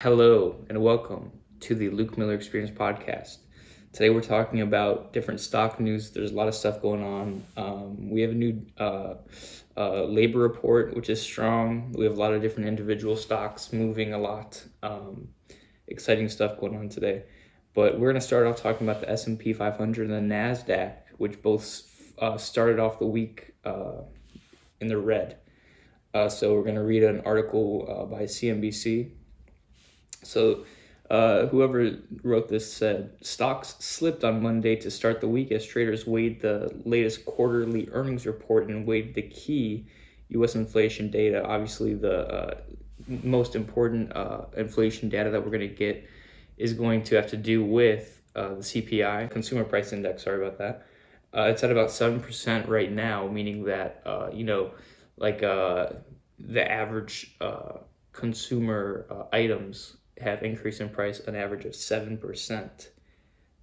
Hello and welcome to the Luke Miller Experience podcast. Today we're talking about different stock news. There's a lot of stuff going on. Um, we have a new uh, uh, labor report, which is strong. We have a lot of different individual stocks moving a lot. Um, exciting stuff going on today. But we're going to start off talking about the S&P 500 and the Nasdaq, which both uh, started off the week uh, in the red. Uh, so we're going to read an article uh, by CNBC so, uh, whoever wrote this said stocks slipped on Monday to start the week as traders weighed the latest quarterly earnings report and weighed the key U.S. inflation data. Obviously, the uh, most important uh, inflation data that we're going to get is going to have to do with uh, the CPI, Consumer Price Index. Sorry about that. Uh, it's at about seven percent right now, meaning that uh, you know, like the average consumer items have increased in price an average of 7%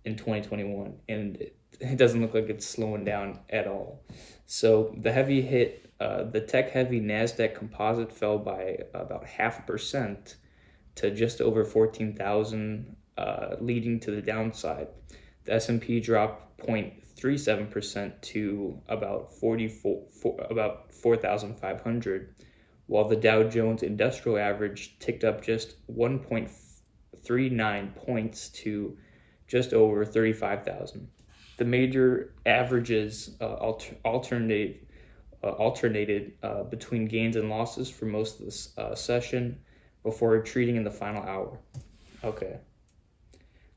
in 2021 and it, it doesn't look like it's slowing down at all. So the heavy hit uh, the tech heavy nasdaq composite fell by about half a percent to just over 14000 uh, leading to the downside. The s&p dropped 0.37% to about 44 about 4500 while the Dow Jones Industrial Average ticked up just 1.39 points to just over 35,000. The major averages uh, alter- alternate, uh, alternated uh, between gains and losses for most of the uh, session before retreating in the final hour. Okay.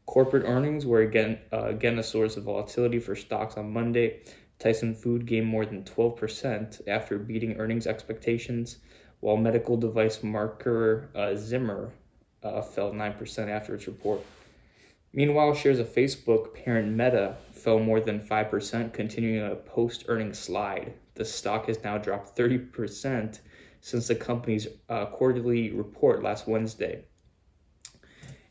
Corporate earnings were again uh, again a source of volatility for stocks on Monday. Tyson Food gained more than 12% after beating earnings expectations while medical device marker uh, Zimmer uh, fell 9% after its report. Meanwhile, shares of Facebook parent Meta fell more than 5%, continuing a post earnings slide. The stock has now dropped 30% since the company's uh, quarterly report last Wednesday.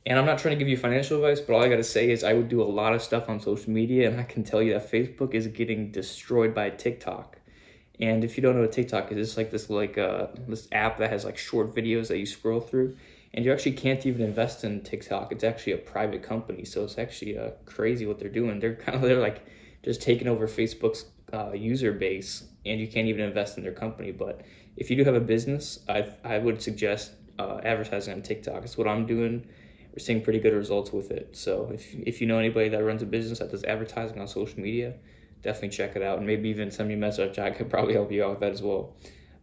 And I'm not trying to give you financial advice, but all I got to say is I would do a lot of stuff on social media, and I can tell you that Facebook is getting destroyed by TikTok. And if you don't know what TikTok is, it's like this like uh this app that has like short videos that you scroll through, and you actually can't even invest in TikTok. It's actually a private company, so it's actually uh, crazy what they're doing. They're kind of they're like just taking over Facebook's uh, user base, and you can't even invest in their company. But if you do have a business, I I would suggest uh, advertising on TikTok. It's what I'm doing. We're seeing pretty good results with it. So if if you know anybody that runs a business that does advertising on social media definitely check it out and maybe even send me a message. I could probably help you out with that as well.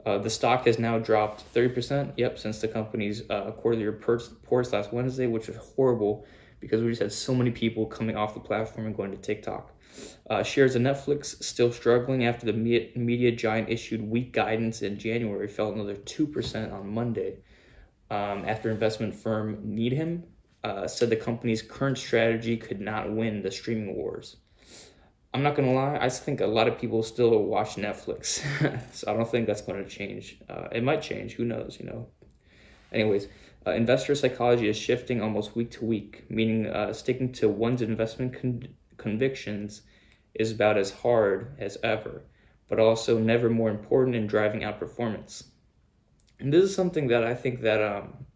Uh, the stock has now dropped 30%, yep, since the company's uh, quarterly reports last Wednesday, which was horrible because we just had so many people coming off the platform and going to TikTok. Uh, shares of Netflix still struggling after the media, media, giant issued weak guidance in January, fell another 2% on Monday um, after investment firm Needham uh, said the company's current strategy could not win the streaming wars. I'm not gonna lie. I think a lot of people still watch Netflix, so I don't think that's to change. Uh, it might change. Who knows? You know. Anyways, uh, investor psychology is shifting almost week to week, meaning uh, sticking to one's investment con- convictions is about as hard as ever, but also never more important in driving out performance. And this is something that I think that um,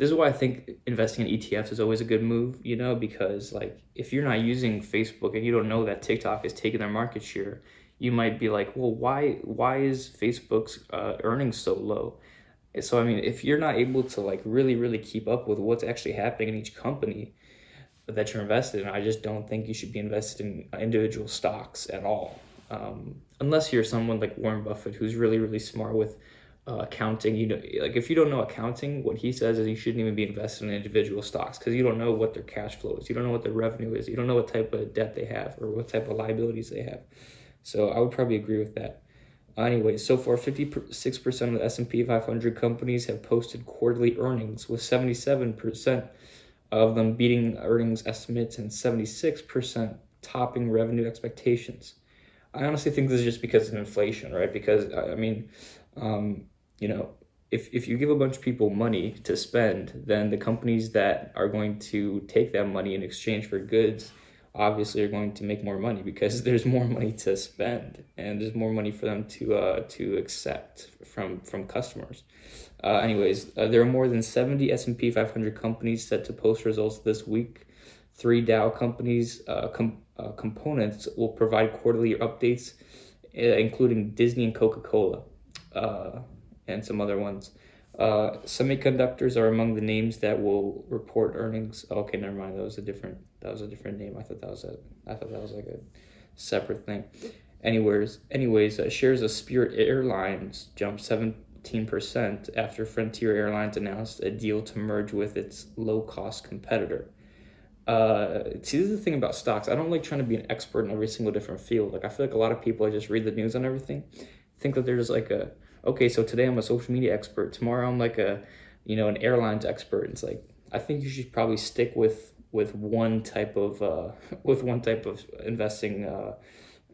this is why I think investing in ETFs is always a good move, you know, because like if you're not using Facebook and you don't know that TikTok is taking their market share, you might be like, well, why why is Facebook's uh, earnings so low? So I mean, if you're not able to like really really keep up with what's actually happening in each company that you're invested in, I just don't think you should be invested in individual stocks at all, um, unless you're someone like Warren Buffett who's really really smart with uh, accounting. You know, like if you don't know accounting, what he says is you shouldn't even be invested in individual stocks because you don't know what their cash flow is. You don't know what their revenue is. You don't know what type of debt they have or what type of liabilities they have. So I would probably agree with that. Anyway, so far, 56% of the S&P 500 companies have posted quarterly earnings, with 77% of them beating earnings estimates and 76% topping revenue expectations. I honestly think this is just because of inflation, right? Because I mean, um, you know, if, if you give a bunch of people money to spend, then the companies that are going to take that money in exchange for goods obviously are going to make more money because there's more money to spend and there's more money for them to uh, to accept from from customers. Uh, anyways, uh, there are more than 70 S&P 500 companies set to post results this week. Three Dow companies uh, com- uh, components will provide quarterly updates, uh, including Disney and Coca-Cola, uh, and some other ones. Uh, semiconductors are among the names that will report earnings. Okay, never mind. That was a different. That was a different name. I thought that was a. I thought that was like a separate thing. Anyways, anyways, shares of Spirit Airlines jumped seven 15% after Frontier Airlines announced a deal to merge with its low cost competitor. Uh, see, this is the thing about stocks. I don't like trying to be an expert in every single different field. Like, I feel like a lot of people, I just read the news on everything, think that they're just like a, okay, so today I'm a social media expert. Tomorrow I'm like a, you know, an airlines expert. It's like, I think you should probably stick with, with one type of, uh, with one type of investing, uh,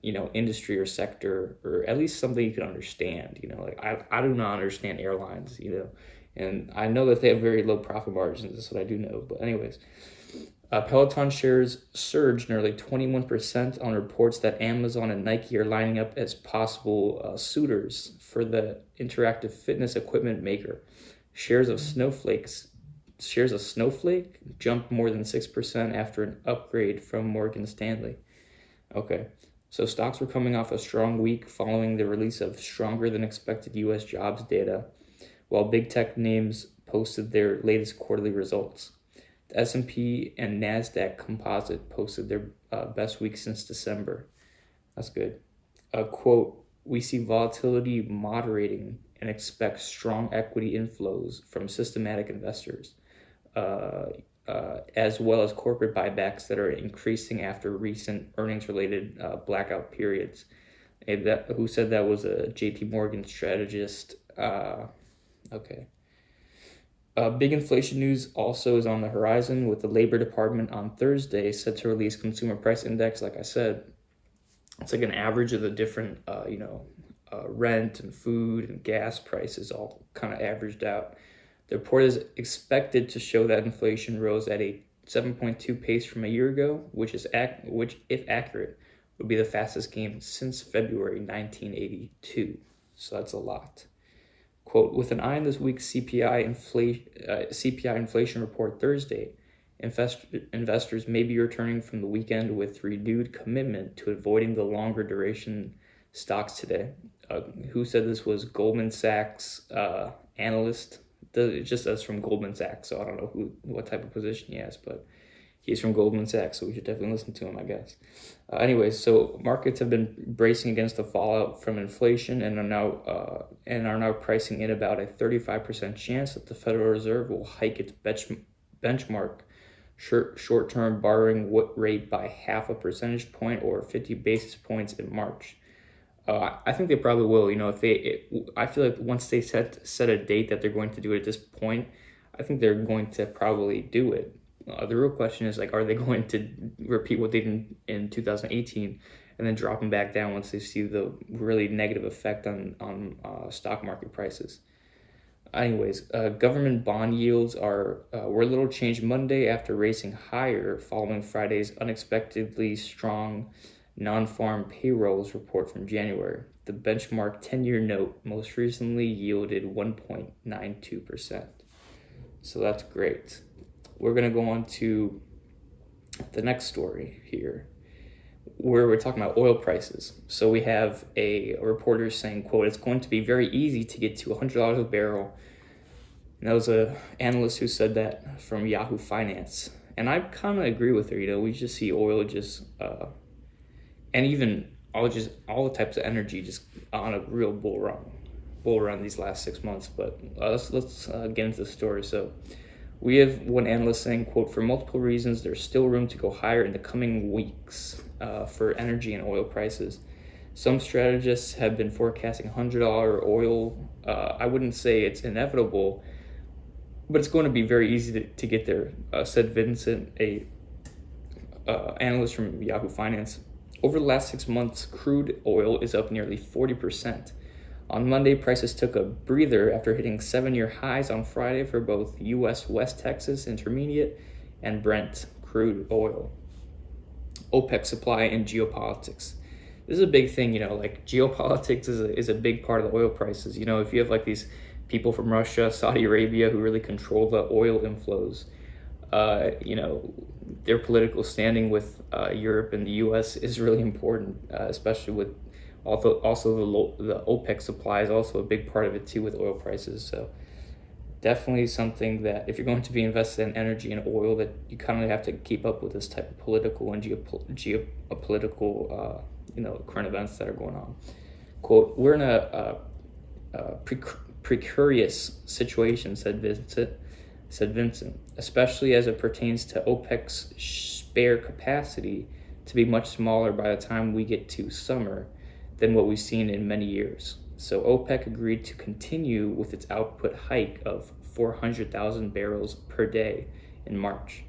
you know industry or sector or at least something you can understand you know like i, I do not understand airlines you know and i know that they have very low profit margins that's what i do know but anyways uh, peloton shares surged nearly 21% on reports that amazon and nike are lining up as possible uh, suitors for the interactive fitness equipment maker shares of snowflakes shares of snowflake jumped more than 6% after an upgrade from morgan stanley okay so stocks were coming off a strong week following the release of stronger than expected US jobs data, while big tech names posted their latest quarterly results. The S&P and Nasdaq Composite posted their uh, best week since December. That's good. A quote, we see volatility moderating and expect strong equity inflows from systematic investors. Uh, uh, as well as corporate buybacks that are increasing after recent earnings related uh, blackout periods. That, who said that was a JP Morgan strategist? Uh, okay. Uh, big inflation news also is on the horizon with the Labor Department on Thursday set to release consumer price index. Like I said, it's like an average of the different, uh, you know, uh, rent and food and gas prices all kind of averaged out. The report is expected to show that inflation rose at a 7.2 pace from a year ago, which is ac- which, if accurate, would be the fastest gain since February 1982. So that's a lot. Quote: With an eye on this week's CPI inflation uh, CPI inflation report Thursday, invest- investors may be returning from the weekend with renewed commitment to avoiding the longer duration stocks today. Uh, who said this was Goldman Sachs uh, analyst it just says from Goldman Sachs, so I don't know who what type of position he has, but he's from Goldman Sachs, so we should definitely listen to him, I guess. Uh, anyways, so markets have been bracing against the fallout from inflation and are now uh, and are now pricing in about a 35% chance that the Federal Reserve will hike its bench, benchmark short term borrowing rate by half a percentage point or 50 basis points in March. Uh, I think they probably will. You know, if they, it, I feel like once they set set a date that they're going to do it at this point, I think they're going to probably do it. Uh, the real question is like, are they going to repeat what they did in 2018 and then drop them back down once they see the really negative effect on on uh, stock market prices? Anyways, uh, government bond yields are uh, were little changed Monday after racing higher following Friday's unexpectedly strong non-farm payrolls report from January. The benchmark 10-year note most recently yielded 1.92%. So that's great. We're going to go on to the next story here where we're talking about oil prices. So we have a, reporter saying, quote, it's going to be very easy to get to $100 a barrel. And that was a analyst who said that from Yahoo Finance. And I kind of agree with her. You know, we just see oil just uh, and even all just all the types of energy just on a real bull run, bull run these last six months. But uh, let's let's uh, get into the story. So we have one analyst saying, "quote For multiple reasons, there's still room to go higher in the coming weeks uh, for energy and oil prices." Some strategists have been forecasting $100 oil. Uh, I wouldn't say it's inevitable, but it's going to be very easy to, to get there, uh, said Vincent, a uh, analyst from Yahoo Finance. Over the last six months, crude oil is up nearly 40%. On Monday, prices took a breather after hitting seven year highs on Friday for both U.S. West Texas Intermediate and Brent crude oil. OPEC supply and geopolitics. This is a big thing, you know, like geopolitics is a, is a big part of the oil prices. You know, if you have like these people from Russia, Saudi Arabia, who really control the oil inflows. Uh, you know, their political standing with uh, Europe and the U.S. is really important, uh, especially with also also the the OPEC supply is also a big part of it too with oil prices. So definitely something that if you're going to be invested in energy and oil, that you kind of have to keep up with this type of political and geopolitical geopolitical uh, you know current events that are going on. Quote: We're in a, a, a precarious situation," said Vincent. Said Vincent, especially as it pertains to OPEC's spare capacity to be much smaller by the time we get to summer than what we've seen in many years. So OPEC agreed to continue with its output hike of 400,000 barrels per day in March.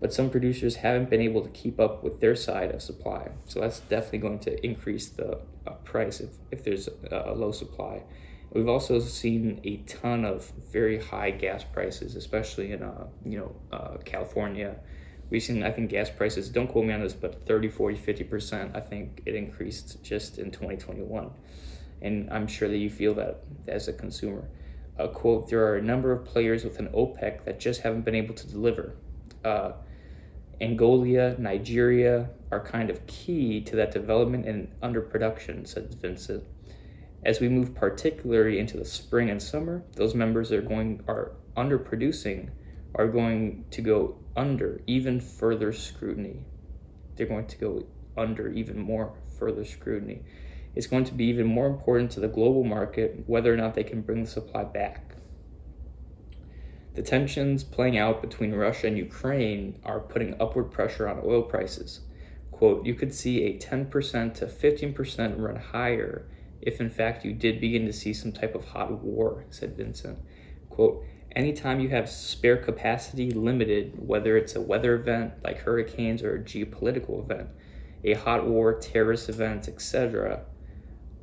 But some producers haven't been able to keep up with their side of supply. So that's definitely going to increase the uh, price if, if there's a, a low supply. We've also seen a ton of very high gas prices, especially in uh, you know uh, California. We've seen, I think, gas prices, don't quote me on this, but 30, 40, 50%, I think it increased just in 2021. And I'm sure that you feel that as a consumer. Uh, quote, there are a number of players within OPEC that just haven't been able to deliver. Uh, Angola, Nigeria are kind of key to that development and underproduction, said Vincent. As we move particularly into the spring and summer, those members are going are underproducing are going to go under even further scrutiny. They're going to go under even more further scrutiny. It's going to be even more important to the global market whether or not they can bring the supply back. The tensions playing out between Russia and Ukraine are putting upward pressure on oil prices. Quote, you could see a 10% to 15% run higher if in fact you did begin to see some type of hot war, said Vincent. Quote, anytime you have spare capacity limited, whether it's a weather event like hurricanes or a geopolitical event, a hot war, terrorist event, etc.,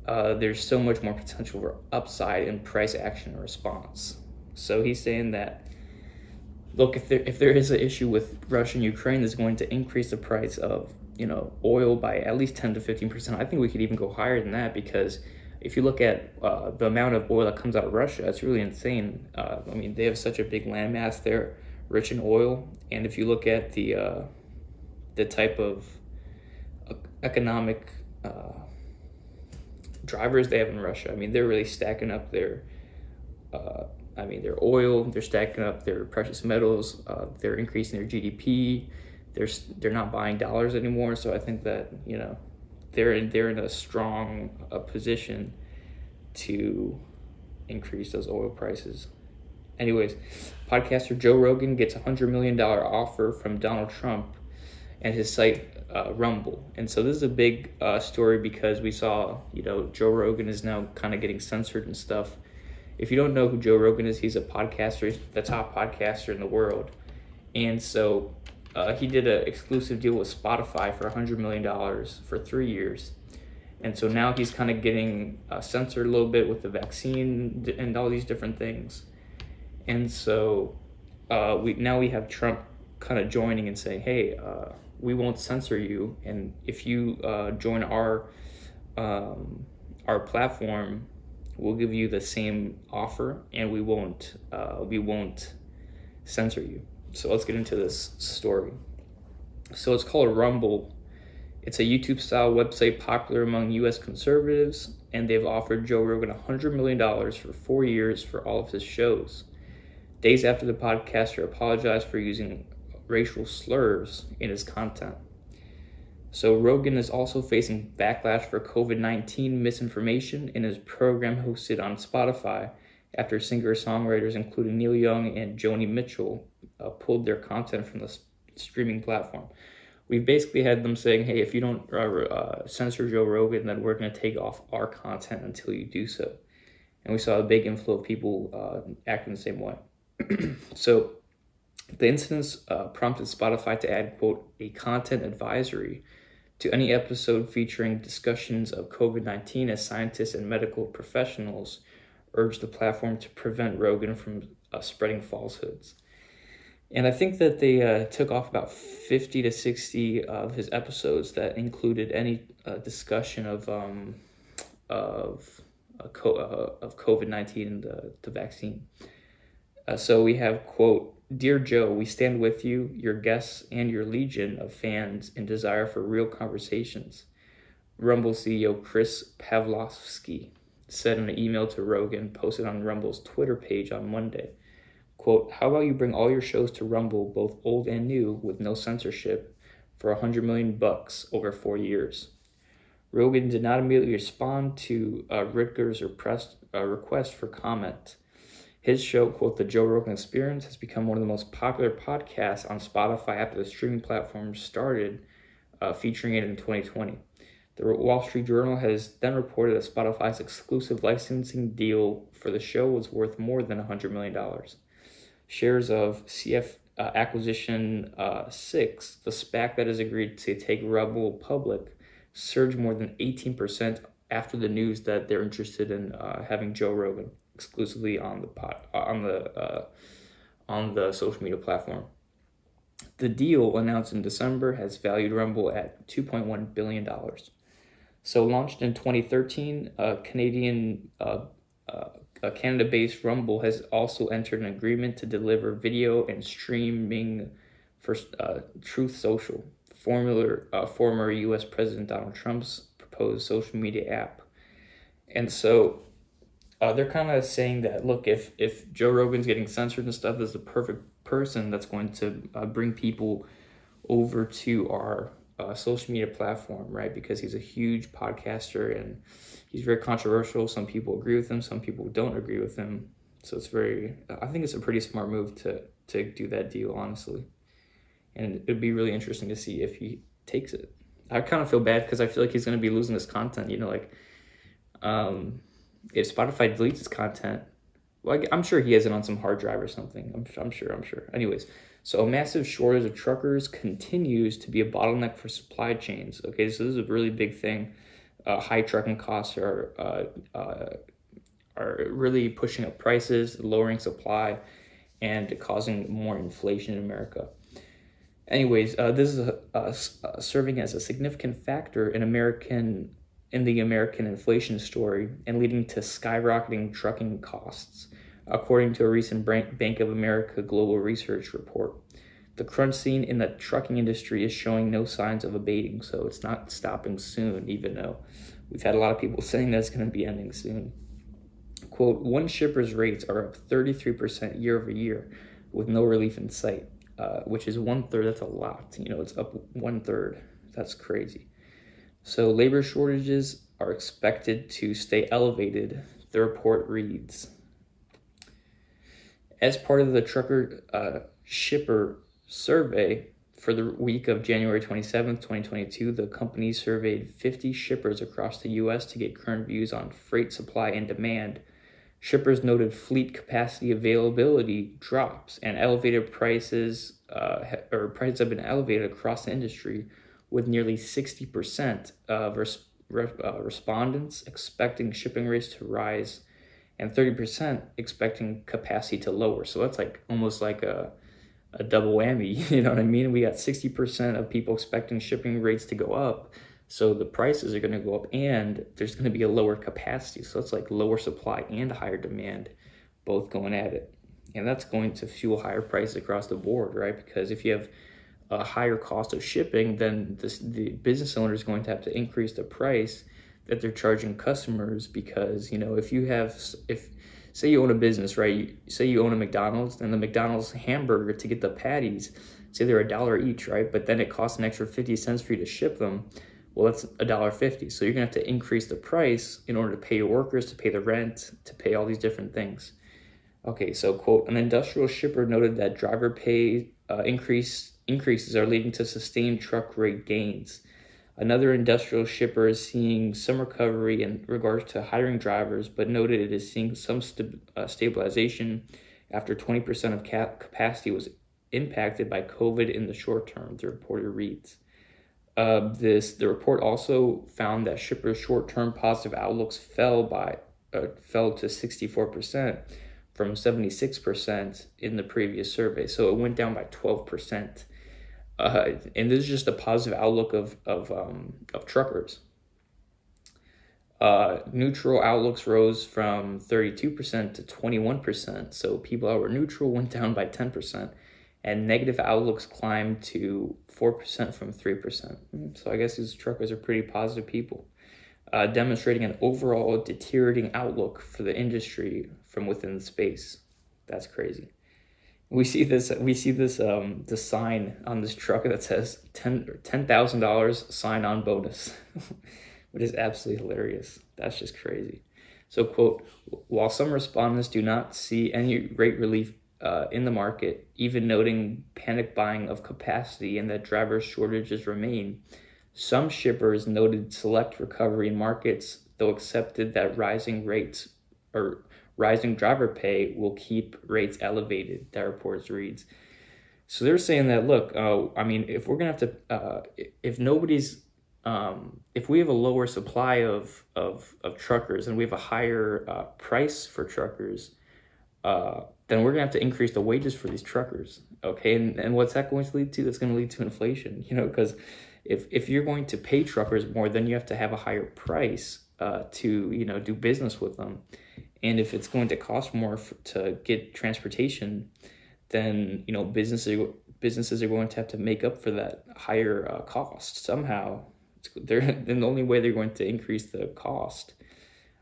uh, there's so much more potential for upside in price action response. So he's saying that, look, if there if there is an issue with Russia and Ukraine, that's going to increase the price of you know oil by at least 10 to 15 percent. I think we could even go higher than that because if you look at uh, the amount of oil that comes out of Russia, it's really insane. Uh, I mean, they have such a big landmass there, rich in oil, and if you look at the uh, the type of uh, economic uh, drivers they have in Russia, I mean, they're really stacking up their. Uh, I mean, their oil, they're stacking up their precious metals, they're increasing their GDP. They're they're not buying dollars anymore, so I think that you know they're in, they're in a strong uh, position to increase those oil prices. Anyways, podcaster Joe Rogan gets a hundred million dollar offer from Donald Trump and his site uh, Rumble, and so this is a big uh, story because we saw you know Joe Rogan is now kind of getting censored and stuff. If you don't know who Joe Rogan is, he's a podcaster, he's the top podcaster in the world, and so uh, he did an exclusive deal with Spotify for $100 million for three years. And so now he's kind of getting uh, censored a little bit with the vaccine and all these different things. And so uh, we now we have Trump kind of joining and saying, hey, uh, we won't censor you. And if you uh, join our, um, our platform, we'll give you the same offer and we won't, uh, we won't censor you. So let's get into this story. So it's called Rumble. It's a YouTube style website popular among US conservatives, and they've offered Joe Rogan $100 million for four years for all of his shows. Days after the podcaster apologized for using racial slurs in his content. So Rogan is also facing backlash for COVID 19 misinformation in his program hosted on Spotify after singer songwriters including Neil Young and Joni Mitchell uh, pulled their content from the streaming platform. We've basically had them saying, hey, if you don't uh, uh, censor Joe Rogan, then we're going to take off our content until you do so. And we saw a big inflow of people uh, acting the same way. so the incidents uh, prompted Spotify to add, quote, a content advisory to any episode featuring discussions of COVID 19 as scientists and medical professionals urged the platform to prevent Rogan from uh, spreading falsehoods. And I think that they uh, took off about 50 to 60 of his episodes that included any uh, discussion of, um, of uh, of COVID 19 and the, the vaccine. Uh, so we have, quote, Dear Joe, we stand with you, your guests, and your legion of fans in desire for real conversations. Rumble CEO Chris Pavlovski said in an email to Rogan posted on Rumble's Twitter page on Monday. Quote, how about you bring all your shows to Rumble, both old and new, with no censorship, for a hundred million bucks over four years. Rogan did not immediately respond to uh, request, uh, request for comment. His show, quote, The Joe Rogan Experience, has become one of the most popular podcasts on Spotify after the streaming platform started uh, featuring it in 2020. The Wall Street Journal has then reported that Spotify's exclusive licensing deal for the show was worth more than $100 million. Shares of CF uh, Acquisition uh, 6, the SPAC that has agreed to take Rumble public, surged more than 18% after the news that they're interested in uh, having Joe Rogan exclusively on the pot, uh, on the uh, on the social media platform. The deal announced in December has valued Rumble at 2.1 billion dollars. So, launched in 2013, a Canadian, uh, uh, a Canada-based Rumble has also entered an agreement to deliver video and streaming for uh, Truth Social, former uh, former U.S. President Donald Trump's proposed social media app. And so, uh, they're kind of saying that look, if if Joe Rogan's getting censored and stuff, is the perfect person that's going to uh, bring people over to our uh, social media platform, right? Because he's a huge podcaster and he's very controversial. Some people agree with him, some people don't agree with him. So it's very, I think it's a pretty smart move to to do that deal, honestly. And it'd be really interesting to see if he takes it. I kind of feel bad because I feel like he's going to be losing his content. You know, like um, if Spotify deletes his content, well, I'm sure he has it on some hard drive or something. I'm, I'm sure. I'm sure. Anyways, so a massive shortage of truckers continues to be a bottleneck for supply chains. Okay, so this is a really big thing. Uh, high trucking costs are uh, uh, are really pushing up prices, lowering supply, and causing more inflation in America. Anyways, uh, this is a, serving as a significant factor in American in the American inflation story and leading to skyrocketing trucking costs according to a recent Bank of America Global Research report. The crunch scene in the trucking industry is showing no signs of abating, so it's not stopping soon, even though we've had a lot of people saying that it's going to be ending soon. Quote, one shipper's rates are up 33% year over year with no relief in sight, uh, which is one third. That's a lot. You know, it's up one third. That's crazy. So labor shortages are expected to stay elevated, the report reads. As part of the trucker uh, shipper survey for the week of January 27, 2022, the company surveyed 50 shippers across the U.S. to get current views on freight supply and demand. Shippers noted fleet capacity availability drops and elevated prices, uh, or prices have been elevated across the industry, with nearly 60% of res- uh, respondents expecting shipping rates to rise and 30% expecting capacity to lower. So that's like almost like a, a double whammy. You know what I mean? We got 60% of people expecting shipping rates to go up. So the prices are going to go up and there's going to be a lower capacity. So it's like lower supply and higher demand both going at it. And that's going to fuel higher prices across the board, right? Because if you have a higher cost of shipping, then this, the business owner is going to have to increase the price that they're charging customers because you know if you have if say you own a business right you, say you own a mcdonald's and the mcdonald's hamburger to get the patties say they're a dollar each right but then it costs an extra 50 cents for you to ship them well that's a dollar 50 so you're to have to increase the price in order to pay your workers to pay the rent to pay all these different things. Okay so quote an industrial shipper noted that driver pay uh, increase increases are leading to sustained truck rate gains Another industrial shipper is seeing some recovery in regards to hiring drivers, but noted it is seeing some st- uh, stabilization after 20% of cap- capacity was impacted by COVID in the short term, the reporter reads. Uh, this the report also found that shippers' short-term positive outlooks fell by uh, fell to 64% from 76% in the previous survey. So it went down by 12% uh, and this is just a positive outlook of of um, of truckers. Uh, neutral outlooks rose from 32% to 21%. So people that were neutral went down by 10%. And negative outlooks climbed to 4% from 3%. Hmm, so I guess these truckers are pretty positive people, uh, demonstrating an overall deteriorating outlook for the industry from within the space. That's crazy. We see this. We see this. Um, sign on this truck that says ten ten thousand dollars sign on bonus. which is absolutely hilarious. That's just crazy. So, quote, while some respondents do not see any rate relief uh, in the market, even noting panic buying of capacity and that driver shortages remain, some shippers noted select recovery in markets, though accepted that rising rates or rising driver pay will keep rates elevated, that report reads. So they're saying that, look, uh, I mean, if we're going to have to, uh, if nobody's um, if we have a lower supply of, of, of truckers and we have a higher uh, price for truckers, uh, then we're gonna have to increase the wages for these truckers. Okay, and, and what's that going to lead to? That's going to lead to inflation. You know, because if if you're going to pay truckers more, then you have to have a higher price uh, to you know do business with them. And if it's going to cost more for, to get transportation, then you know businesses businesses are going to have to make up for that higher uh, cost somehow. They're then the only way they're going to increase the cost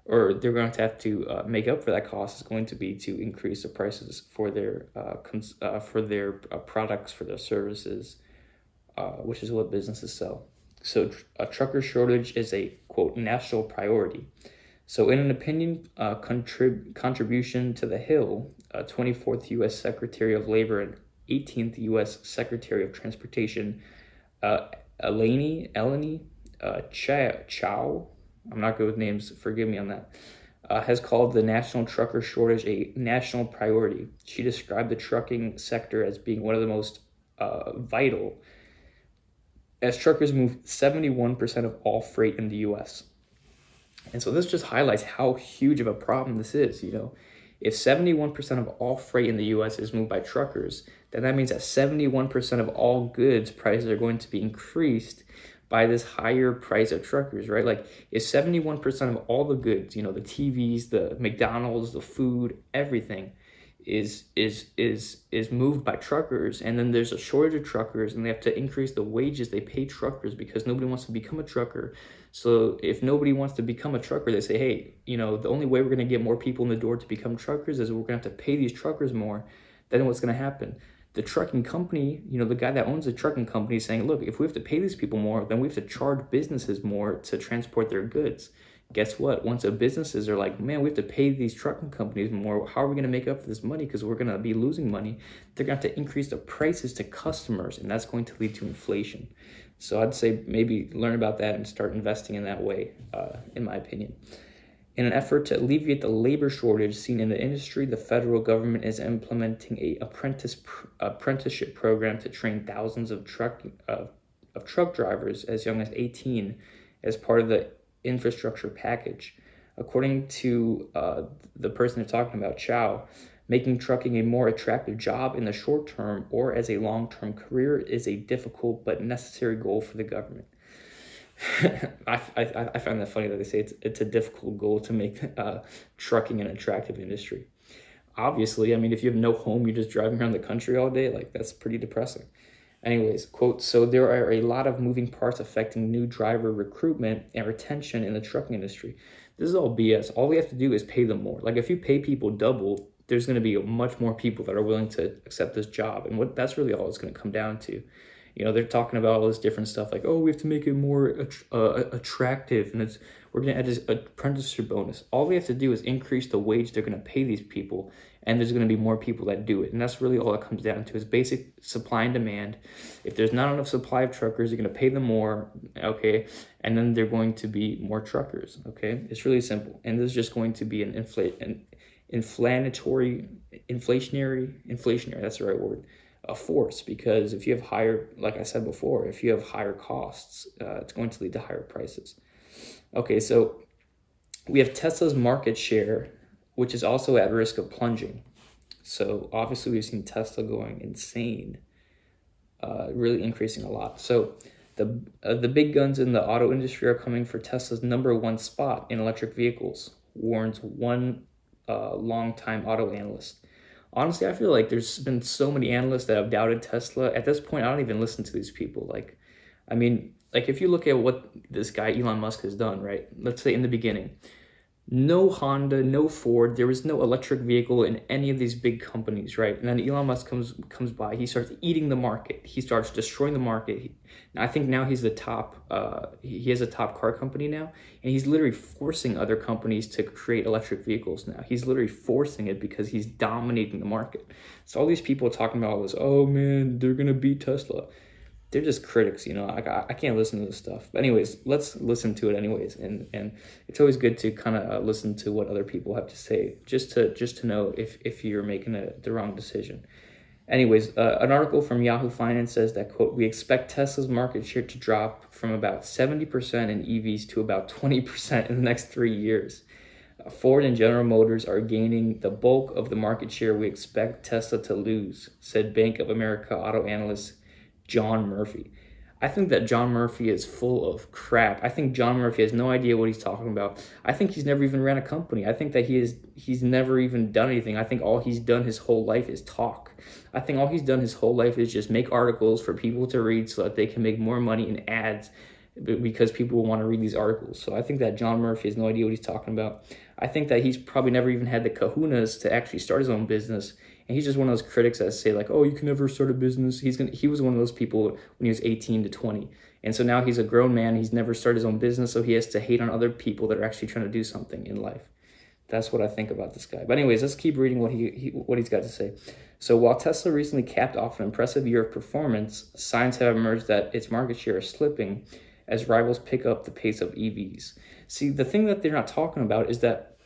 or they're going to have to uh, make up for that cost is going to be to increase the prices for their uh, cons- uh, for their uh, products for their services uh, which is what businesses sell. So a trucker shortage is a quote national priority so in an opinion uh, contrib- contribution to the hill 24th u.s secretary of labor and 18th u.s secretary of transportation Eleni, Eleni uh, Chao, I'm not good with names, forgive me on that, uh, has called the national trucker shortage a national priority. She described the trucking sector as being one of the most uh, vital, as truckers move 71% of all freight in the US. And so this just highlights how huge of a problem this is, you know. If 71% of all freight in the US is moved by truckers, then that means that 71% of all goods prices are going to be increased by this higher price of truckers, right? Like if 71% of all the goods, you know, the TVs, the McDonald's, the food, everything is is is is moved by truckers and then there's a shortage of truckers and they have to increase the wages they pay truckers because nobody wants to become a trucker. So if nobody wants to become a trucker they say hey you know the only way we're going to get more people in the door to become truckers is we're going to have to pay these truckers more. Then what's going to happen? The trucking company you know the guy that owns the trucking company is saying look if we have to pay these people more then we have to charge businesses more to transport their goods guess what? Once the businesses are like, man, we have to pay these trucking companies more. How are we going to make up for this money? Because we're going to be losing money. They're going to have to increase the prices to customers, and that's going to lead to inflation. So I'd say maybe learn about that and start investing in that way, uh, in my opinion. In an effort to alleviate the labor shortage seen in the industry, the federal government is implementing a apprentice pr- apprenticeship program to train thousands of truck uh, of truck drivers as young as 18 as part of the infrastructure package. According to uh, the person they're talking about, Chao, making trucking a more attractive job in the short term or as a long term career is a difficult but necessary goal for the government. I, I, I find that funny that they say it's, it's a difficult goal to make uh, trucking an attractive industry. Obviously, I mean, if you have no home, you're just driving around the country all day, like that's pretty depressing. Anyways, quote, so there are a lot of moving parts affecting new driver recruitment and retention in the trucking industry. This is all BS. All we have to do is pay them more. Like if you pay people double, there's going to be much more people that are willing to accept this job. And what that's really all it's going to come down to. You know, they're talking about all this different stuff like, oh, we have to make it more uh, attractive and it's we're going to add this apprenticeship bonus. All we have to do is increase the wage they're going to pay these people and there's going to be more people that do it. And that's really all it comes down to is basic supply and demand. If there's not enough supply of truckers, you're going to pay them more, okay? And then they're going to be more truckers, okay? It's really simple. And this is just going to be an inflate an inflammatory inflationary inflationary, that's the right word. A force because if you have higher, like I said before, if you have higher costs, uh, it's going to lead to higher prices. Okay, so we have Tesla's market share which is also at risk of plunging. So obviously we've seen Tesla going insane, uh, really increasing a lot. So The, uh, the big guns in the auto industry are coming for Tesla's number one spot in electric vehicles, warns one uh, longtime auto analyst. Honestly, I feel like there's been so many analysts that have doubted Tesla. At this point, I don't even listen to these people. Like, I mean, like if you look at what this guy Elon Musk has done, right? Let's say in the beginning, no Honda, no Ford. there is no electric vehicle in any of these big companies, right? And then Elon Musk comes comes by. He starts eating the market. He starts destroying the market. He, I think now he's the top. Uh, he has a top car company now, and he's literally forcing other companies to create electric vehicles now. He's literally forcing it because he's dominating the market. So all these people talking about all this, oh man, they're gonna beat Tesla they're just critics, you know. I, I can't listen to this stuff. But anyways, let's listen to it anyways, and and it's always good to kind of uh, listen to what other people have to say, just to just to know if if you're making a, the wrong decision. Anyways, uh, an article from Yahoo Finance says that quote we expect Tesla's market share to drop from about seventy percent in EVs to about twenty percent in the next three years. Ford and General Motors are gaining the bulk of the market share we expect Tesla to lose, said Bank of America auto analyst John Murphy. I think that John Murphy is full of crap. I think John Murphy has no idea what he's talking about. I think he's never even ran a company. I think that he is he's never even done anything. I think all he's done his whole life is talk. I think all he's done his whole life is just make articles for people to read so that they can make more money in ads because people will want to read these articles. So I think that John Murphy has no idea what he's talking about. I think that he's probably never even had the kahunas to actually start his own business and he's just one of those critics that say like, "Oh, you can never start a business." He's gonna. He was one of those people when he was 18 to 20, and so now he's a grown man. He's never started his own business, so he has to hate on other people that are actually trying to do something in life. That's what I think about this guy. But anyways, let's keep reading what he, he what he's got to say. So while Tesla recently capped off an impressive year of performance, signs have emerged that its market share is slipping as rivals pick up the pace of EVs. See, the thing that they're not talking about is that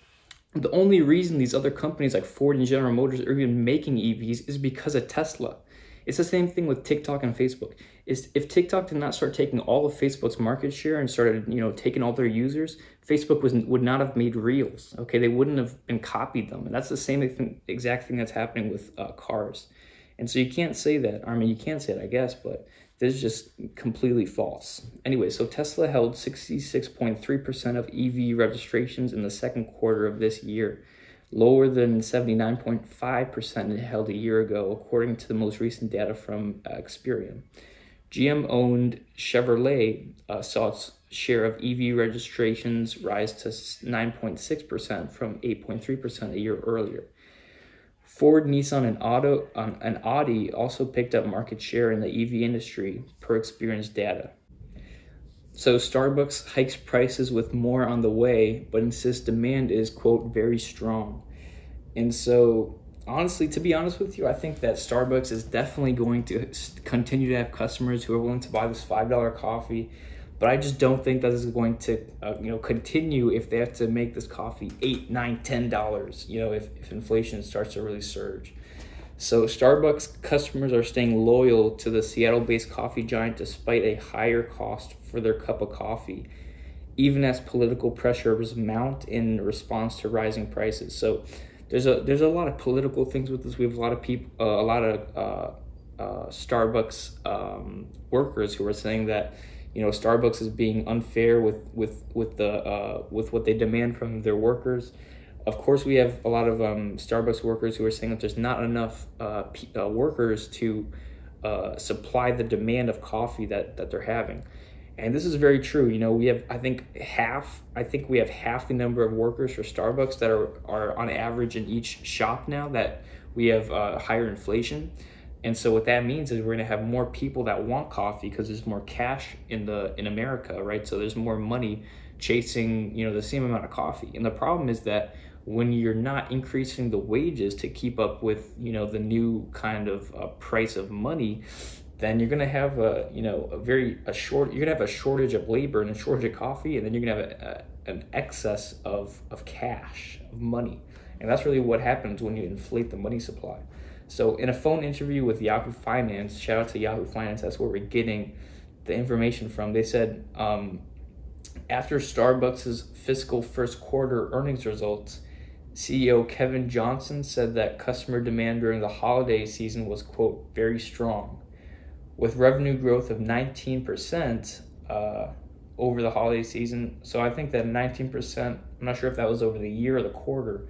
the only reason these other companies like Ford and General Motors are even making EVs is because of Tesla. It's the same thing with TikTok and Facebook. Is if TikTok did not start taking all of Facebook's market share and started, you know, taking all their users, Facebook was would not have made reels. Okay, they wouldn't have been copied them, and that's the same thing, exact thing that's happening with uh, cars. And so you can't say that. I mean, you can say it, I guess, but this is just completely false. Anyway, so Tesla held 66.3% of EV registrations in the second quarter of this year, lower than 79.5% it held a year ago, according to the most recent data from uh, Experian. GM owned Chevrolet uh, saw its share of EV registrations rise to 9.6% from 8.3% a year earlier. Ford, Nissan, and Auto um, and Audi also picked up market share in the EV industry per Experian data. So Starbucks hikes prices with more on the way, but insists demand is quote very strong. And so honestly, to be honest with you, I think that Starbucks is definitely going to continue to have customers who are willing to buy this five dollar coffee but I just don't think that is going to, uh, you know, continue if they have to make this coffee eight, nine, ten dollars. You know, if, if inflation starts to really surge. So Starbucks customers are staying loyal to the Seattle-based coffee giant despite a higher cost for their cup of coffee, even as political pressures mount in response to rising prices. So there's a there's a lot of political things with this. We have a lot of people, uh, a lot of uh, uh Starbucks um, workers who are saying that you know Starbucks is being unfair with with with the uh, with what they demand from their workers. Of course, we have a lot of um, Starbucks workers who are saying that there's not enough uh, uh, workers to uh, supply the demand of coffee that that they're having, and this is very true. You know, we have I think half I think we have half the number of workers for Starbucks that are are on average in each shop now that we have uh, higher inflation. And so what that means is we're going to have more people that want coffee because there's more cash in the in America, right? So there's more money chasing, you know, the same amount of coffee. And the problem is that when you're not increasing the wages to keep up with, you know, the new kind of uh, price of money, then you're going to have a, you know, a very a short you're going to have a shortage of labor and a shortage of coffee and then you're going to have a, a, an excess of of cash, of money. And that's really what happens when you inflate the money supply. So in a phone interview with Yahoo Finance, shout out to Yahoo Finance, that's where we're getting the information from. They said um, after Starbucks' fiscal first quarter earnings results, CEO Kevin Johnson said that customer demand during the holiday season was, quote, very strong. with revenue growth of 19% uh, over the holiday season. So I think that 19%, I'm not sure if that was over the year or the quarter,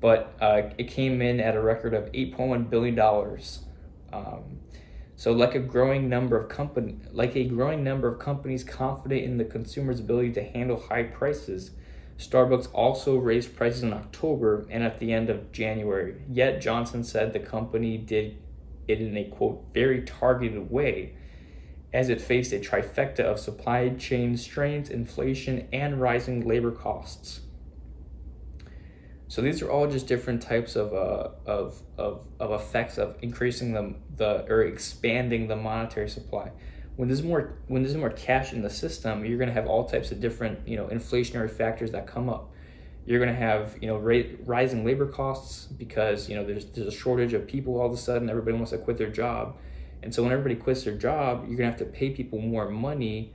but uh, it came in at a record of $8.1 billion. Um, so like a growing number of company, like a growing number of companies confident in the consumer's ability to handle high prices, Starbucks also raised prices in October and at the end of January. Yet Johnson said the company did it in a quote very targeted way as it faced a trifecta of supply chain strains, inflation, and rising labor costs. So these are all just different types of, uh, of, of, of effects of increasing the, the or expanding the monetary supply. When there's more when there's more cash in the system, you're going to have all types of different you know inflationary factors that come up. You're going to have you know rising labor costs because you know there's there's a shortage of people all of a sudden. Everybody wants to quit their job and so when everybody quits their job, you're gonna have to pay people more money.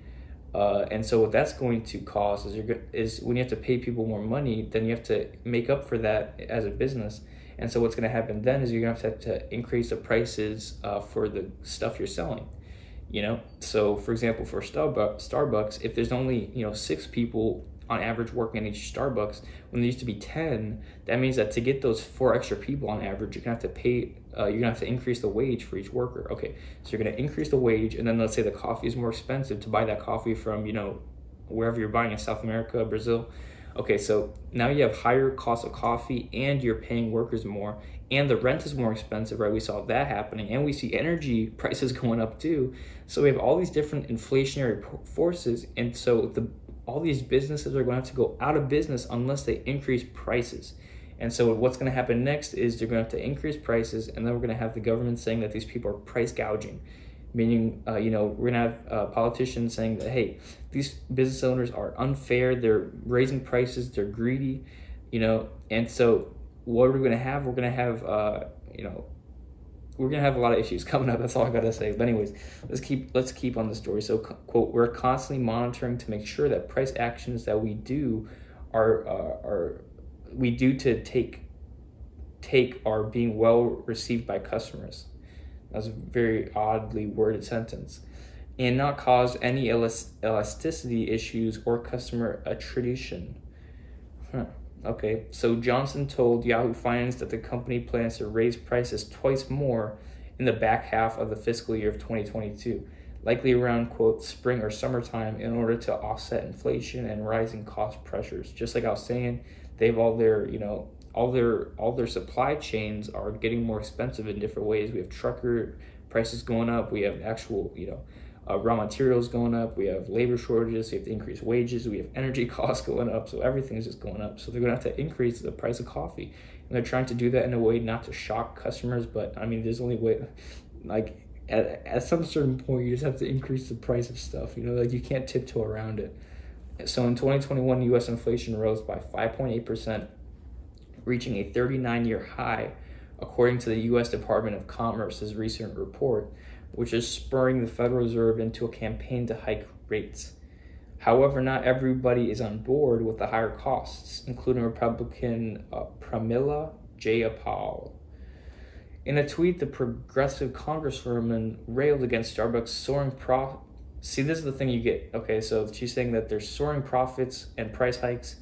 Uh, and so what that's going to cause is you're is when you have to pay people more money, then you have to make up for that as a business. And so what's going to happen then is you're going to have to, increase the prices uh, for the stuff you're selling. You know, so for example, for Starbucks, Starbucks, if there's only you know six people on average working at each Starbucks, when there used to be 10, that means that to get those four extra people on average, you're gonna have to pay, uh, you're gonna have to increase the wage for each worker. Okay, so you're gonna increase the wage, and then let's say the coffee is more expensive to buy that coffee from, you know, wherever you're buying in South America, Brazil. Okay, so now you have higher cost of coffee and you're paying workers more and the rent is more expensive, right? We saw that happening and we see energy prices going up too. So we have all these different inflationary forces and so the all these businesses are going to have to go out of business unless they increase prices. And so what's going to happen next is they're going to have to increase prices, and then we're going to have the government saying that these people are price gouging, meaning uh, you know we're going to have uh, politicians saying that hey, these business owners are unfair, they're raising prices, they're greedy, you know, and so what are we going to have? We're going to have uh, you know we're gonna have a lot of issues coming up. That's all I gotta say. But anyways, let's keep let's keep on the story. So quote: We're constantly monitoring to make sure that price actions that we do are uh, are we do to take take are being well received by customers. That's a very oddly worded sentence, and not cause any elasticity issues or customer attrition. Huh. Okay, so Johnson told Yahoo Finance that the company plans to raise prices twice more in the back half of the fiscal year of 2022, likely around quote spring or summertime, in order to offset inflation and rising cost pressures. Just like I was saying, they've all their you know all their all their supply chains are getting more expensive in different ways. We have trucker prices going up. We have actual you know uh, raw materials going up, we have labor shortages, we have to increase wages, we have energy costs going up, so everything's just going up. So they're gonna have to increase the price of coffee. And they're trying to do that in a way not to shock customers, but I mean, there's only way, like, at, at some certain point, you just have to increase the price of stuff, you know, like you can't tiptoe around it. So in 2021, US inflation rose by 5.8%, reaching a 39 year high, according to the US Department of Commerce's recent report which is spurring the Federal Reserve into a campaign to hike rates. However, not everybody is on board with the higher costs, including Republican uh, Pramila Jayapal. In a tweet, the progressive congresswoman railed against Starbucks' soaring profit. See, this is the thing you get. Okay, so she's saying that there's soaring profits and price hikes,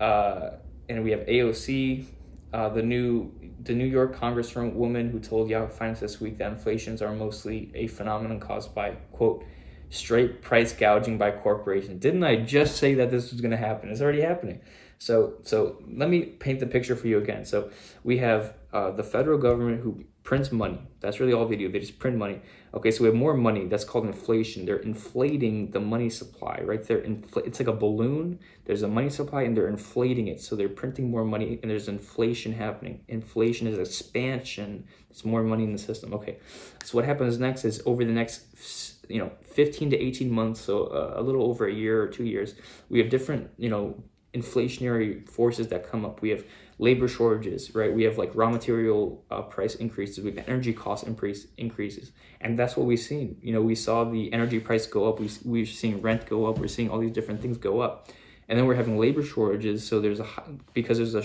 uh, and we have AOC, uh, the new the New York congresswoman who told Yahoo Finance this week that inflations are mostly a phenomenon caused by quote straight price gouging by corporations. Didn't I just say that this was going to happen? It's already happening. So so let me paint the picture for you again. So we have uh, the federal government who prints money. That's really all they do. They just print money. Okay, so we have more money. That's called inflation. They're inflating the money supply, right? They're infl- It's like a balloon. There's a money supply, and they're inflating it. So they're printing more money, and there's inflation happening. Inflation is expansion. It's more money in the system. Okay, so what happens next is over the next, you know, 15 to 18 months, so uh, a little over a year or two years, we have different, you know, inflationary forces that come up. We have labor shortages, right? We have like raw material uh, price increases, we have energy cost increase increases, and that's what we've seen. You know, we saw the energy price go up. We we're seeing rent go up. We're seeing all these different things go up, and then we're having labor shortages. So there's a because there's a,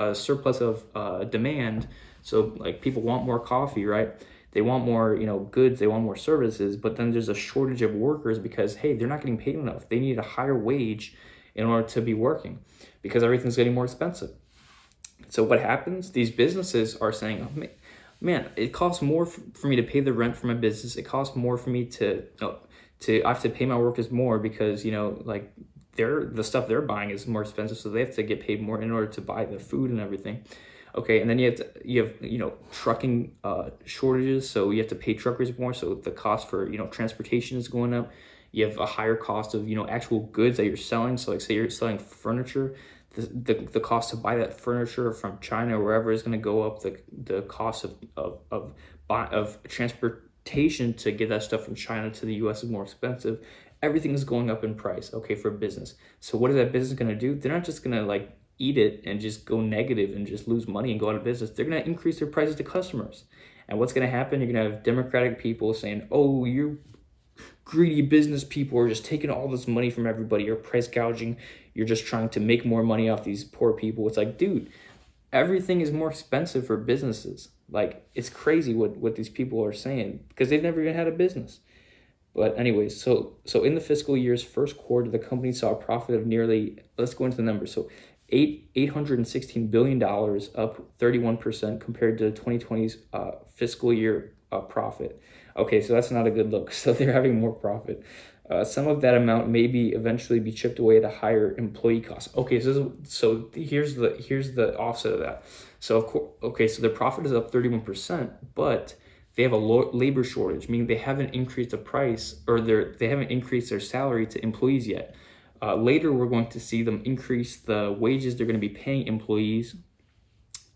a surplus of uh, demand. So like people want more coffee, right? they want more, you know, goods, they want more services, but then there's a shortage of workers because hey, they're not getting paid enough. They need a higher wage in order to be working because everything's getting more expensive. So what happens? These businesses are saying, oh, man, it costs more for me to pay the rent for my business. It costs more for me to, know, to I have to pay my workers more because you know like they're the stuff they're buying is more expensive, so they have to get paid more in order to buy the food and everything. Okay, and then you have to, you have you know trucking uh, shortages, so you have to pay truckers more, so the cost for you know transportation is going up. You have a higher cost of you know actual goods that you're selling. So like say you're selling furniture, the, the, the cost to buy that furniture from China or wherever is going to go up. The the cost of of of, of transportation to get that stuff from China to the U.S. is more expensive. Everything is going up in price. Okay, for business. So what is that business going to do? They're not just going to like eat it and just go negative and just lose money and go out of business. They're going to increase their prices to customers. And what's going to happen? You're going to have Democratic people saying, "Oh, you're greedy business people are just taking all this money from everybody. You're price gouging. You're just trying to make more money off these poor people. It's like, dude, everything is more expensive for businesses. Like, it's crazy what, what these people are saying because they've never even had a business. But anyways, so so in the fiscal year's first quarter, the company saw a profit of nearly let's go into the numbers. So eight eight hundred and sixteen billion dollars, up thirty one percent compared to the 2020's uh, fiscal year uh, profit. Okay, so that's not a good look. So they're having more profit. Uh, some of that amount maybe eventually be chipped away at a higher employee cost. Okay, so so here's the here's the offset of that. So of course, okay, so their profit is up 31%, but they have a labor shortage, meaning they haven't increased the price or they they haven't increased their salary to employees yet. Uh, later, we're going to see them increase the wages they're going to be paying employees.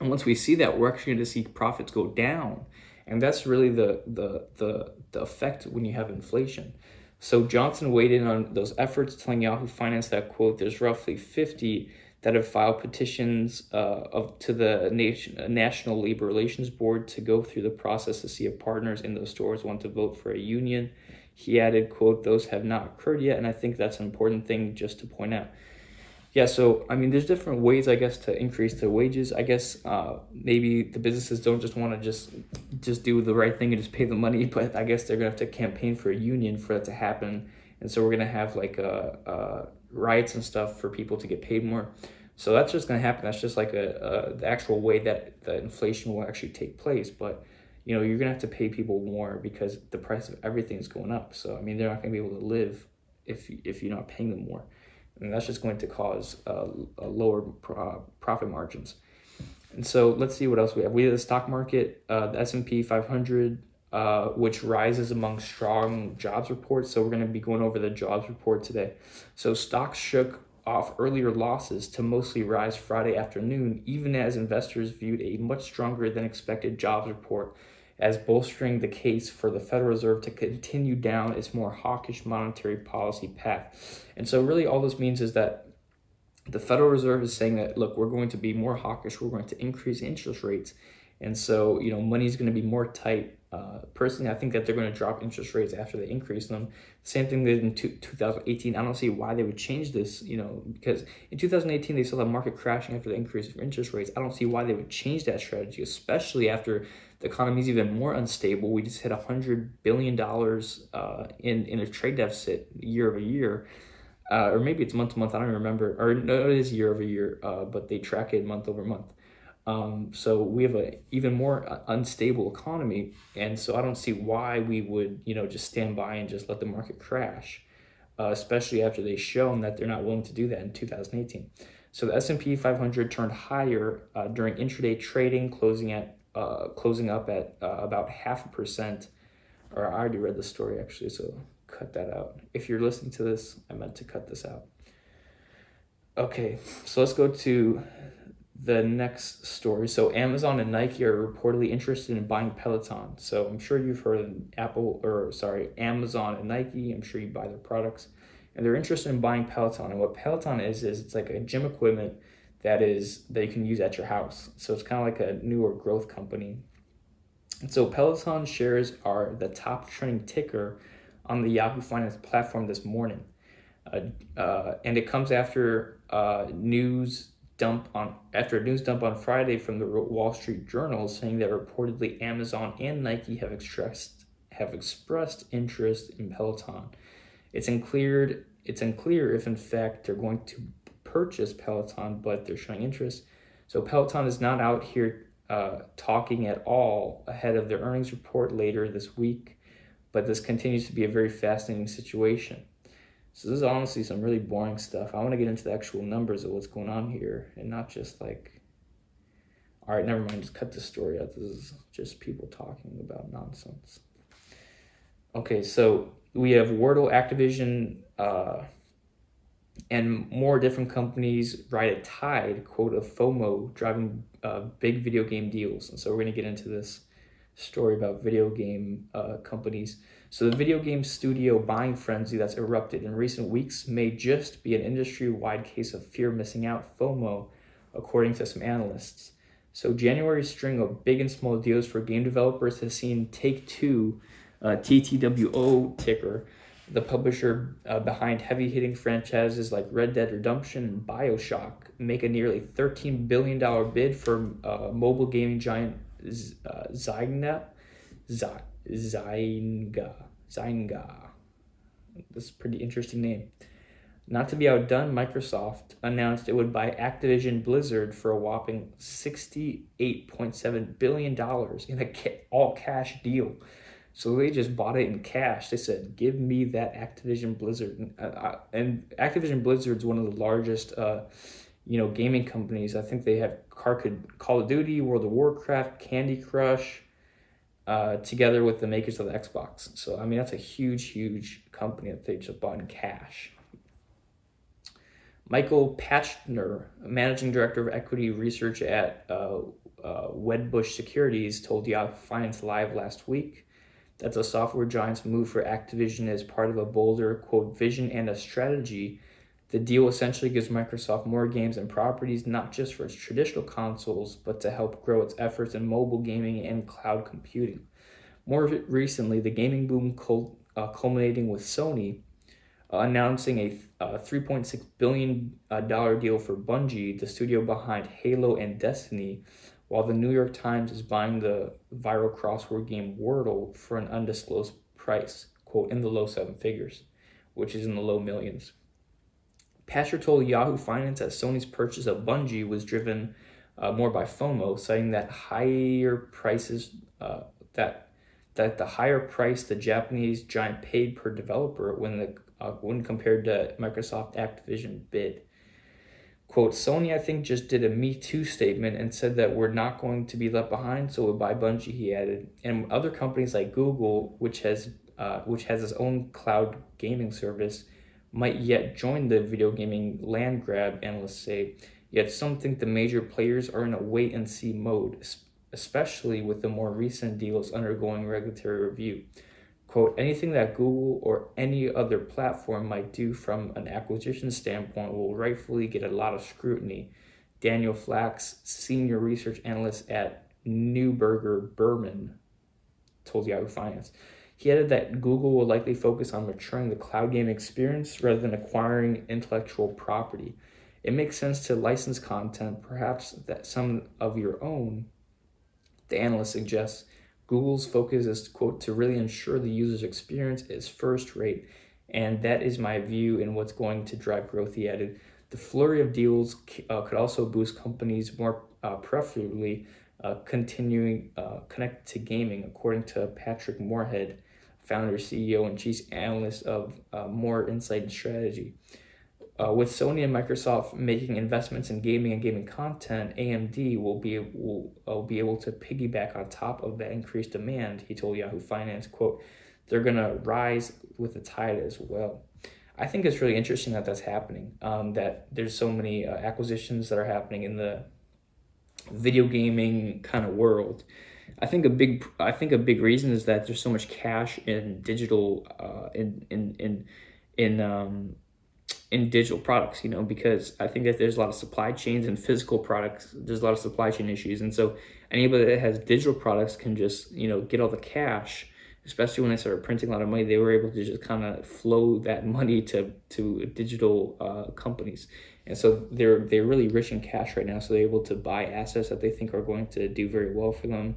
And once we see that, we're actually going to see profits go down and that's really the, the, the, the effect when you have inflation. So Johnson weighed in on those efforts, telling Yahoo Finance that, quote, there's roughly 50 that have filed petitions uh, of, to the nation, National Labor Relations Board to go through the process to see if partners in those stores want to vote for a union. He added, quote, those have not occurred yet, and I think that's an important thing just to point out yeah, so I mean, there's different ways, I guess, to increase the wages. I guess uh, maybe the businesses don't just want to just just do the right thing and just pay the money, but I guess they're gonna have to campaign for a union for that to happen, and so we're gonna have like uh, uh, riots and stuff for people to get paid more. So that's just gonna happen. That's just like a, a the actual way that the inflation will actually take place, but you know you're gonna have to pay people more because the price of everything is going up. So I mean, they're not gonna be able to live if if you're not paying them more and that's just going to cause uh, lower pro- profit margins. And so let's see what else we have. We have the stock market, uh, the S&P 500, uh, which rises among strong jobs reports. So we're going to be going over the jobs report today. So stocks shook off earlier losses to mostly rise Friday afternoon, even as investors viewed a much stronger than expected jobs report as bolstering the case for the Federal Reserve to continue down its more hawkish monetary policy path. And so, really, all this means is that the Federal Reserve is saying that, look, we're going to be more hawkish, we're going to increase interest rates. And so, you know, money is going to be more tight. Uh, personally, I think that they're going to drop interest rates after they increase them. Same thing they did in two, 2018. I don't see why they would change this, you know, because in 2018 they saw the market crashing after the increase of interest rates. I don't see why they would change that strategy, especially after the economy is even more unstable. We just hit $100 billion uh, in, in a trade deficit year over year. Uh, or maybe it's month to month. I don't remember. Or no, it is year over year, uh, but they track it month over month. Um, so we have a even more uh, unstable economy, and so I don't see why we would, you know, just stand by and just let the market crash, uh, especially after they've shown that they're not willing to do that in 2018. So the S&P 500 turned higher uh, during intraday trading, closing at uh, closing up at uh, about half a percent. Or I already read the story actually, so cut that out. If you're listening to this, I meant to cut this out. Okay, so let's go to the next story. So Amazon and Nike are reportedly interested in buying Peloton. So I'm sure you've heard of Apple or sorry, Amazon and Nike. I'm sure you buy their products. And they're interested in buying Peloton. And what Peloton is is it's like a gym equipment that is that you can use at your house. So it's kind of like a newer growth company. And so Peloton shares are the top trending ticker on the Yahoo Finance platform this morning. Uh, uh, and it comes after uh, news dump on after a news dump on Friday from the Wall Street Journal saying that reportedly Amazon and Nike have expressed have expressed interest in Peloton. It's unclear it's unclear if in fact they're going to purchase Peloton, but they're showing interest. So Peloton is not out here uh, talking at all ahead of their earnings report later this week, but this continues to be a very fascinating situation. So this is honestly some really boring stuff. I want to get into the actual numbers of what's going on here and not just like, all right, never mind, just cut the story out. This is just people talking about nonsense. Okay, so we have Wordle, Activision, uh, and more different companies ride a tide, quote, of FOMO driving uh, big video game deals. And so we're going to get into this story about video game uh, companies. So the video game studio buying frenzy that's erupted in recent weeks may just be an industry-wide case of fear missing out, FOMO, according to some analysts. So January's string of big and small deals for game developers has seen Take-Two, uh, TTWO ticker, the publisher uh, behind heavy-hitting franchises like Red Dead Redemption and BioShock, make a nearly $13 billion bid for uh, mobile gaming giant uh, Zynga. Zynga. Zynga. This is a pretty interesting name. Not to be outdone, Microsoft announced it would buy Activision Blizzard for a whopping $68.7 billion in an all cash deal. So they just bought it in cash. They said, "Give me that Activision Blizzard." And, uh, and Activision Blizzard's one of the largest, uh, you know, gaming companies. I think they have Call of Duty, World of Warcraft, Candy Crush, uh, together with the makers of the Xbox. So, I mean, that's a huge, huge company that they just bought in cash. Michael Pachter, managing director of equity research at uh, uh, Wedbush Securities, told Yahoo Finance Live last week that the software giant's move for Activision is part of a bolder, quote, vision and a strategy. The deal essentially gives Microsoft more games and properties, not just for its traditional consoles, but to help grow its efforts in mobile gaming and cloud computing. More recently, the gaming boom uh, culminating with Sony uh, announcing a uh, $3.6 billion uh, deal for Bungie, the studio behind Halo and Destiny, while the New York Times is buying the viral crossword game Wordle for an undisclosed price, quote, in the low seven figures, which is in the low millions. Pachter told Yahoo Finance that Sony's purchase of Bungie was driven uh, more by FOMO, citing that higher prices uh, that that the higher price the Japanese giant paid per developer when the uh, when compared to Microsoft Activision bid. Quote, Sony, I think, just did a Me Too statement and said that we're not going to be left behind, so we'll buy Bungie, he added. And other companies like Google, which has uh, which has its own cloud gaming service, might yet join the video gaming land grab, analysts say. Yet some think the major players are in a wait and see mode, especially with the more recent deals undergoing regulatory review. Quote, anything that Google or any other platform might do from an acquisition standpoint will rightfully get a lot of scrutiny. Daniel Flax, senior research analyst at Neuberger Berman, told Yahoo Finance. He added that Google will likely focus on maturing the cloud game experience rather than acquiring intellectual property. It makes sense to license content, perhaps that some of your own, the analyst suggests Google's focus is, quote, to really ensure the user's experience is first rate. And that is my view in what's going to drive growth, he added. The flurry of deals uh, could also boost companies more uh, preferably uh, continuing uh, connected to gaming, according to Patrick Moorhead, founder, CEO, and chief analyst of uh, Moor Insight and Strategy. Uh, with Sony and Microsoft making investments in gaming and gaming content, AMD will be will, will be able to piggyback on top of that increased demand. He told Yahoo Finance, "quote They're gonna rise with the tide as well." I think it's really interesting that that's happening. Um, that there's so many uh, acquisitions that are happening in the video gaming kind of world. I think a big I think a big reason is that there's so much cash in digital uh, in in in in um, in digital products, you know, because I think that there's a lot of supply chains and physical products. There's a lot of supply chain issues, and so anybody that has digital products can just you know get all the cash. Especially when they started printing a lot of money, they were able to just kind of flow that money to to digital uh, companies, and so they're they're really rich in cash right now. So they're able to buy assets that they think are going to do very well for them.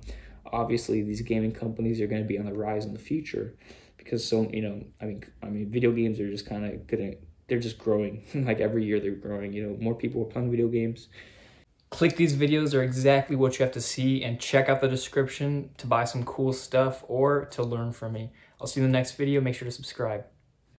Obviously, these gaming companies are going to be on the rise in the future because so you know I mean I mean video games are just kind of gonna they're just growing like every year they're growing. You know more people are playing video games. Click these videos are exactly what you have to see and check out the description to buy some cool stuff or to learn from me. I'll see you in the next video. Make sure to subscribe.